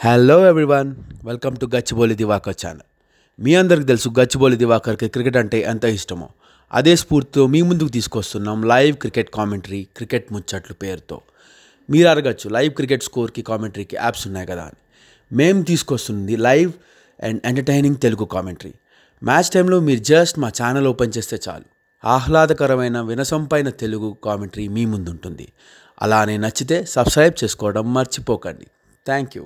Hello everyone welcome to Gachibowli Divakar channel మీ అందరికి తెలుసు Gachibowli దివాకర్కి cricket అంటే ఎంత ఇష్టమో. అదే స్ఫూర్తితో మీ ముందుకు తీసుకొస్తున్నాం లైవ్ క్రికెట్ కామెంటరీ క్రికెట్ ముచ్చట్లు పేరుతో. మీరు అడగచ్చు లైవ్ క్రికెట్ స్కోర్కి కామెంటరీకి యాప్స్ ఉన్నాయి కదా అని. మేము తీసుకొస్తుంది live and entertaining Telugu commentary match టైంలో మీరు జస్ట్ మా ఛానల్ ఓపెన్ చేస్తే చాలు. ఆహ్లాదకరమైన వినసంపైన తెలుగు కామెంటరీ మీ ముందుంటుంది. అలానే నచ్చితే సబ్స్క్రైబ్ చేసుకోవడం మర్చిపోకండి. Thank you